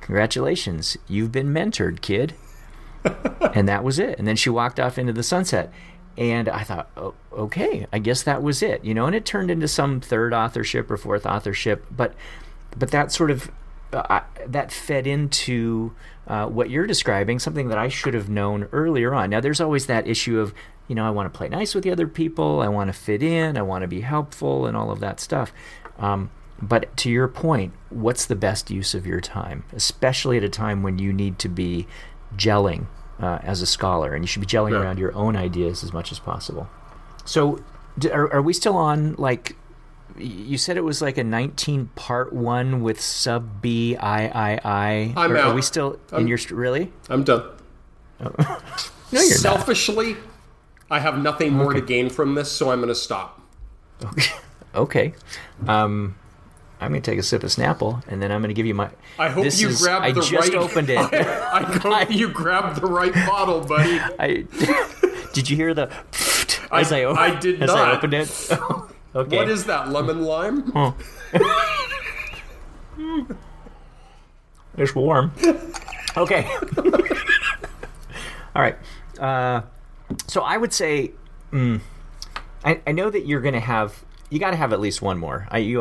Congratulations, you've been mentored, kid. and that was it. And then she walked off into the sunset. And I thought, oh, okay, I guess that was it, you know. And it turned into some third authorship or fourth authorship, but but that sort of uh, that fed into uh, what you're describing, something that I should have known earlier on. Now, there's always that issue of, you know, I want to play nice with the other people, I want to fit in, I want to be helpful, and all of that stuff. Um, but to your point, what's the best use of your time, especially at a time when you need to be gelling uh, as a scholar, and you should be gelling Yeah. around your own ideas as much as possible. So, d- are, are we still on like? You said it was like a 19 part one with sub B I I I. I'm are, out. Are we still in your really? I'm done. No, you're not. Selfishly, I have nothing more to gain from this, so I'm going to stop. Okay. Um, I'm going to take a sip of Snapple, and then I'm going to give you my. I hope you is- grabbed I the just right. opened it. I, hope you grabbed the right bottle, buddy. I did you hear the as I, I- o- I did as I opened it? okay. What is that? Lemon lime? It's warm. Okay. All right. Uh, so I would say, mm, I, I know that you're going to have. You got to have at least one more. I you,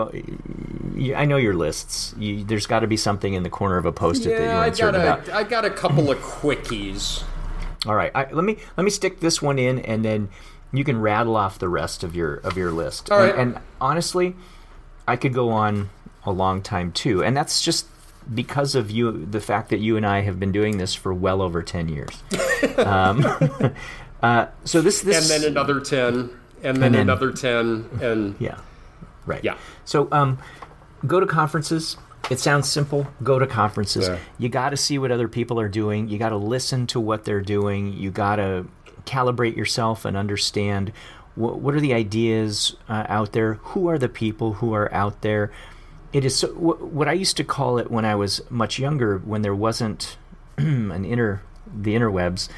you I know your lists. You, there's got to be something in the corner of a post-it that Yeah, you're I uncertain got about. a, I got a couple of quickies. All right, I, let me let me stick this one in, and then you can rattle off the rest of your of your list. All and, right. and honestly, I could go on a long time too, and that's just because of you, the fact that you and I have been doing this for well over ten years. um, uh, so this this And then another 10, and then then- another 10, and yeah, right, Yeah. So um, go to conferences. It sounds simple. Go to conferences. Yeah. You got to see what other people are doing. You got to listen to what they're doing. You got to calibrate yourself and understand what, what are the ideas uh, out there. Who are the people who are out there? It is so, wh- what I used to call it when I was much younger, when there wasn't an inner the interwebs.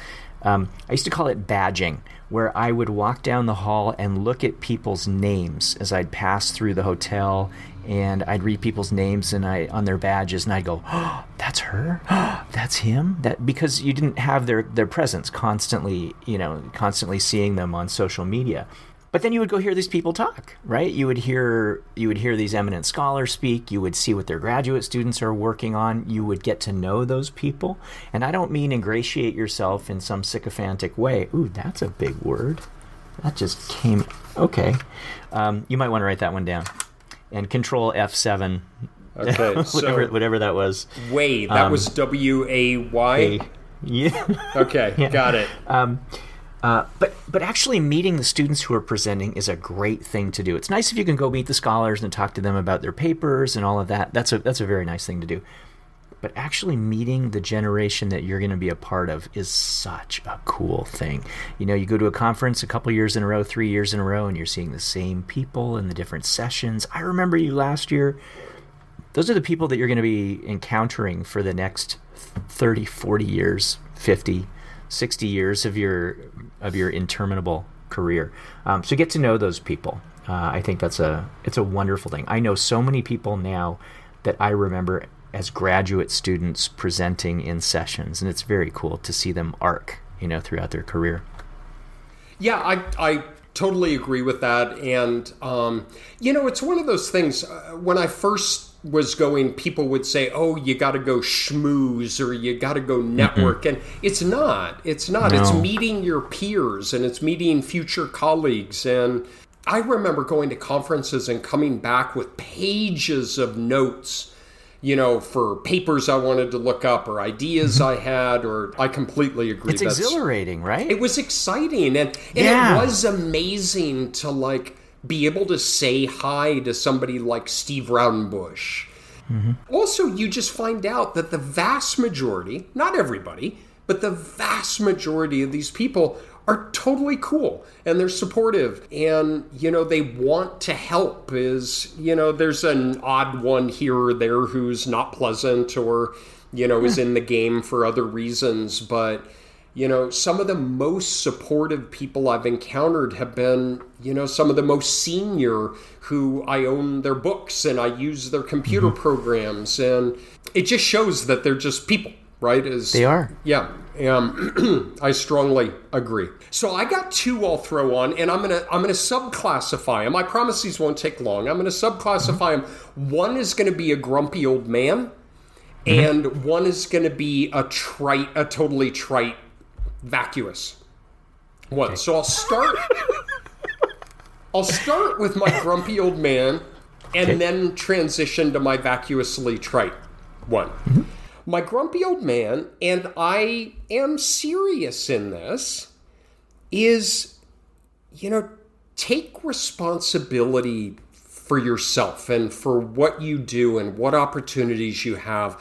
Um, I used to call it badging, where I would walk down the hall and look at people's names as I'd pass through the hotel, and I'd read people's names and I on their badges, and I'd go, oh, "That's her, that's him." That because you didn't have their their presence constantly, you know, constantly seeing them on social media. But then you would go hear these people talk, right? You would hear you would hear these eminent scholars speak. You would see what their graduate students are working on. You would get to know those people. And I don't mean ingratiate yourself in some sycophantic way. Ooh, that's a big word. That just came. Okay, um, you might want to write that one down. And Control F seven, okay. whatever So, whatever that was. Way, that was W A Y. Yeah. Okay, got it. Uh, but but actually meeting the students who are presenting is a great thing to do. It's nice if you can go meet the scholars and talk to them about their papers and all of that. That's a that's a very nice thing to do. But actually meeting the generation that you're going to be a part of is such a cool thing. You know, you go to a conference a couple years in a row, 3 years in a row and you're seeing the same people in the different sessions. I remember you last year. Those are the people that you're going to be encountering for the next 30, 40 years, 50, 60 years of your of your interminable career. Um, so get to know those people. Uh, I think that's a it's a wonderful thing. I know so many people now that I remember as graduate students presenting in sessions, and it's very cool to see them arc, you know, throughout their career. Yeah, I, I totally agree with that. And, um, you know, it's one of those things. Uh, when I first was going, people would say, oh, you got to go schmooze or you got to go network. And it's not. It's not. It's meeting your peers and it's meeting future colleagues. And I remember going to conferences and coming back with pages of notes. You know, for papers I wanted to look up or ideas mm-hmm. I had, or I completely agree. It's That's- exhilarating, right? it was exciting and, and Yeah. it was amazing to like be able to say hi to somebody like steve raudenbush mm-hmm. also you just find out that the vast majority not everybody but the vast majority of these people are totally cool and they're supportive. And you know they want to help is you know there's an odd one here or there who's not pleasant or you know is hmm. in the game for other reasons. But you know, some of the most supportive people I've encountered have been, you know, some of the most senior who I own their books and I use their computer mm-hmm. programs. And it just shows that they're just people, right? Is They are. Yeah. Um, I strongly agree. So I got two I'll throw on, and I'm gonna I'm gonna subclassify them. I promise these won't take long. I'm gonna subclassify them. One is gonna be a grumpy old man, and one is gonna be a trite, a totally trite vacuous one. So I'll start. I'll start with my grumpy old man, and okay. then transition to my vacuously trite one. Mm-hmm. My grumpy old man, and I am serious in this, is, you know, take responsibility for yourself and for what you do and what opportunities you have.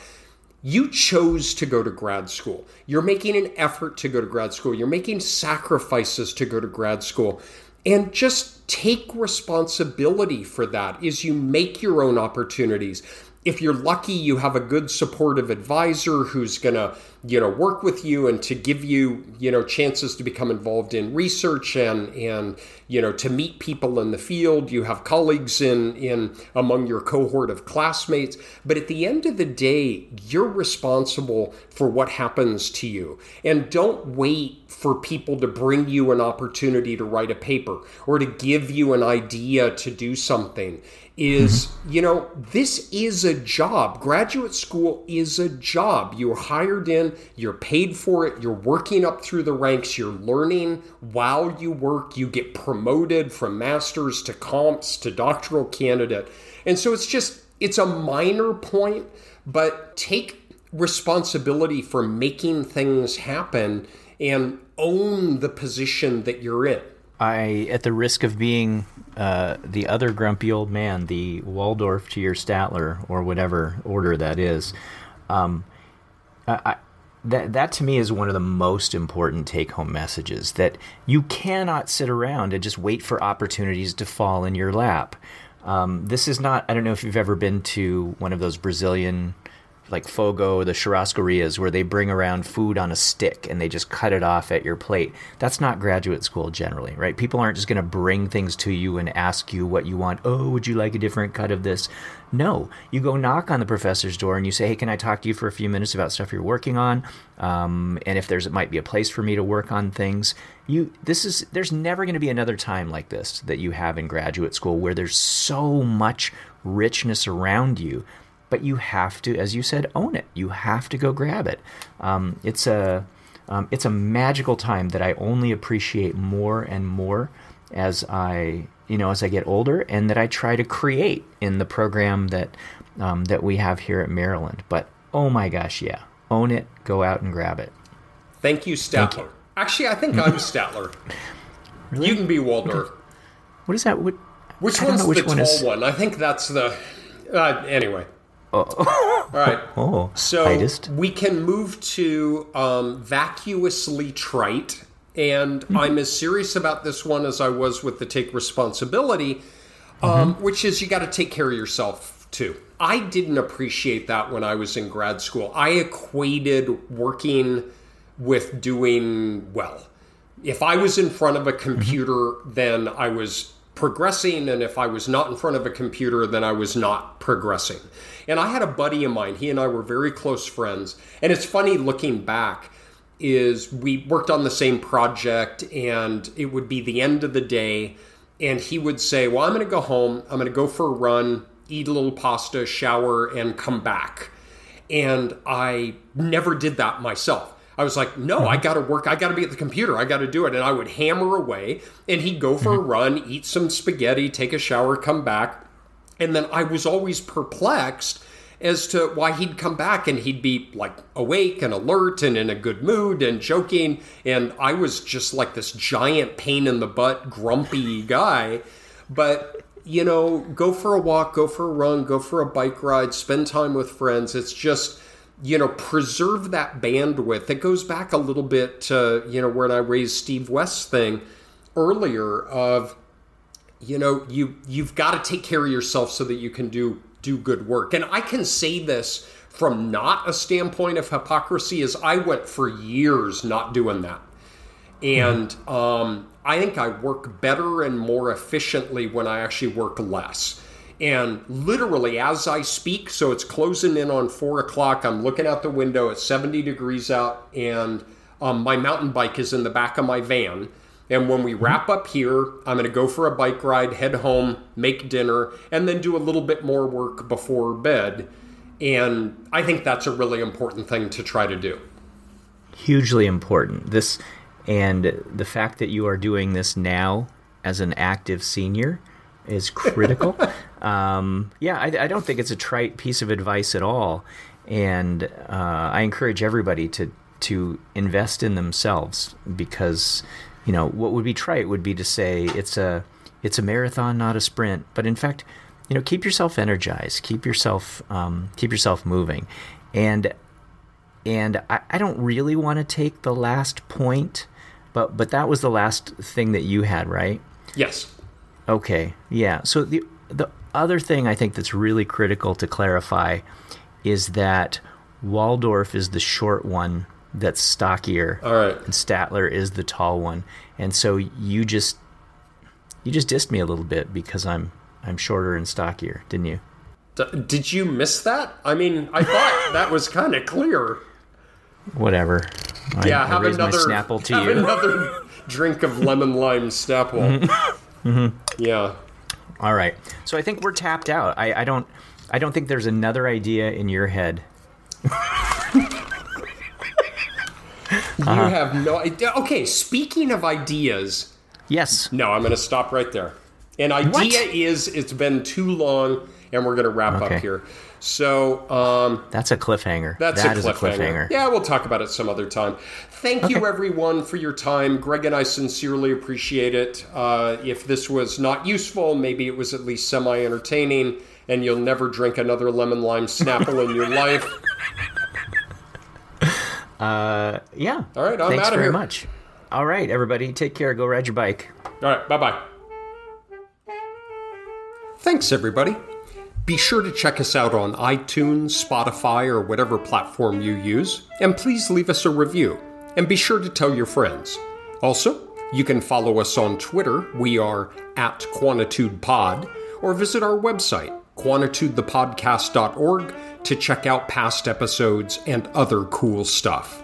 You chose to go to grad school. You're making an effort to go to grad school. You're making sacrifices to go to grad school. And just take responsibility for that as you make your own opportunities if you're lucky, you have a good supportive advisor who's going to, you know, work with you and to give you, you know, chances to become involved in research and and you know to meet people in the field. You have colleagues in in among your cohort of classmates, but at the end of the day, you're responsible for what happens to you. And don't wait for people to bring you an opportunity to write a paper or to give you an idea to do something is mm-hmm. you know this is a job graduate school is a job you're hired in you're paid for it you're working up through the ranks you're learning. While you work you get promoted from masters to comps to doctoral candidate. And so it's just it's a minor point but take responsibility for making things happen and own the position that you're in. I, at the risk of being uh, the other grumpy old man, the Waldorf to your Statler, or whatever order that is, um, I, that that to me is one of the most important take-home messages. That you cannot sit around and just wait for opportunities to fall in your lap. Um, this is not. I don't know if you've ever been to one of those Brazilian like fogo, the churrascarias, where they bring around food on a stick and they just cut it off at your plate. That's not graduate school generally, right? People aren't just going to bring things to you and ask you what you want. Oh, would you like a different cut of this? No, you go knock on the professor's door and you say, "Hey, can I talk to you for a few minutes about stuff you're working on? Um, and if there's it might be a place for me to work on things." You, this is there's never going to be another time like this that you have in graduate school where there's so much richness around you but you have to, as you said, own it. You have to go grab it. Um, it's a um, it's a magical time that I only appreciate more and more as I you know as I get older, and that I try to create in the program that um, that we have here at Maryland. But oh my gosh, yeah, own it, go out and grab it. Thank you, Statler. Thank you. Actually, I think I'm Statler. Really? You can be Waldorf. What is that? What, which one's which the one tall is... one? I think that's the. Uh, anyway. Oh. All right. Oh, so we can move to um, vacuously trite. And mm-hmm. I'm as serious about this one as I was with the take responsibility, um, mm-hmm. which is you got to take care of yourself too. I didn't appreciate that when I was in grad school. I equated working with doing well. If I was in front of a computer, mm-hmm. then I was progressing. And if I was not in front of a computer, then I was not progressing. And I had a buddy of mine, he and I were very close friends. And it's funny looking back is we worked on the same project and it would be the end of the day and he would say, "Well, I'm going to go home. I'm going to go for a run, eat a little pasta, shower and come back." And I never did that myself. I was like, no, I mm-hmm. got to work. I got to be at the computer. I got to do it. And I would hammer away, and he'd go for a mm-hmm. run, eat some spaghetti, take a shower, come back. And then I was always perplexed as to why he'd come back and he'd be like awake and alert and in a good mood and joking. And I was just like this giant pain in the butt, grumpy guy. But, you know, go for a walk, go for a run, go for a bike ride, spend time with friends. It's just you know, preserve that bandwidth. It goes back a little bit to, you know, when I raised Steve West's thing earlier of, you know, you you've got to take care of yourself so that you can do do good work. And I can say this from not a standpoint of hypocrisy, as I went for years not doing that. And mm-hmm. um, I think I work better and more efficiently when I actually work less. And literally, as I speak, so it's closing in on four o'clock, I'm looking out the window, it's 70 degrees out, and um, my mountain bike is in the back of my van. And when we wrap up here, I'm going to go for a bike ride, head home, make dinner, and then do a little bit more work before bed. And I think that's a really important thing to try to do. Hugely important. This and the fact that you are doing this now as an active senior is critical. um, yeah, I, I, don't think it's a trite piece of advice at all, and uh, I encourage everybody to to invest in themselves because you know what would be trite would be to say it's a it's a marathon, not a sprint. But in fact, you know, keep yourself energized, keep yourself um, keep yourself moving, and and I, I don't really want to take the last point, but but that was the last thing that you had, right? Yes. Okay. Yeah. So the the other thing I think that's really critical to clarify is that Waldorf is the short one that's stockier. All right. And Statler is the tall one. And so you just you just dissed me a little bit because I'm I'm shorter and stockier, didn't you? D- did you miss that? I mean, I thought that was kind of clear. Whatever. Yeah, I, have I another Snapple to have you. another drink of lemon lime Snapple. Mm-hmm. Yeah. All right. So I think we're tapped out. I, I don't I don't think there's another idea in your head. You uh-huh. have no idea. Okay, speaking of ideas, Yes. no, I'm going to stop right there. An idea What? is it's been too long, and we're going to wrap Okay. up here. So um, That's a cliffhanger. that's That a is cliffhanger. Yeah, we'll talk about it some other time. Thank you, everyone, for your time. Greg and I sincerely appreciate it. Uh, if this was not useful, maybe it was at least semi entertaining, and you'll never drink another lemon lime Snapple in your life. Yeah. All right, I'm Thanks outta very here. much. All right, everybody, take care. Go ride your bike. All right, bye bye. Thanks, everybody. Be sure to check us out on iTunes, Spotify, or whatever platform you use, and please leave us a review. And be sure to tell your friends. Also, you can follow us on Twitter. We are at QuantitudePod, or visit our website, quantitudethepodcast.org, to check out past episodes and other cool stuff.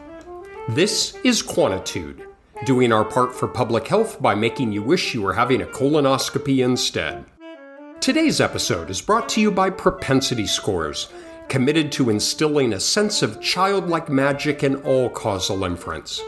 This is Quantitude, doing our part for public health by making you wish you were having a colonoscopy instead. Today's episode is brought to you by Propensity Scores, committed to instilling a sense of childlike magic in all causal inference.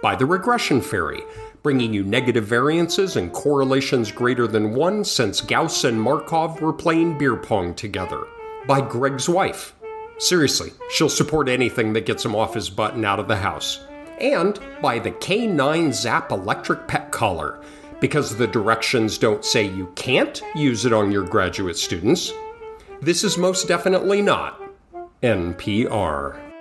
By The Regression Fairy, bringing you negative variances and correlations greater than one since Gauss and Markov were playing beer pong together. By Greg's wife. Seriously, she'll support anything that gets him off his butt and out of the house. And by the K9 Zap electric pet collar, because the directions don't say you can't use it on your graduate students. This is most definitely not NPR.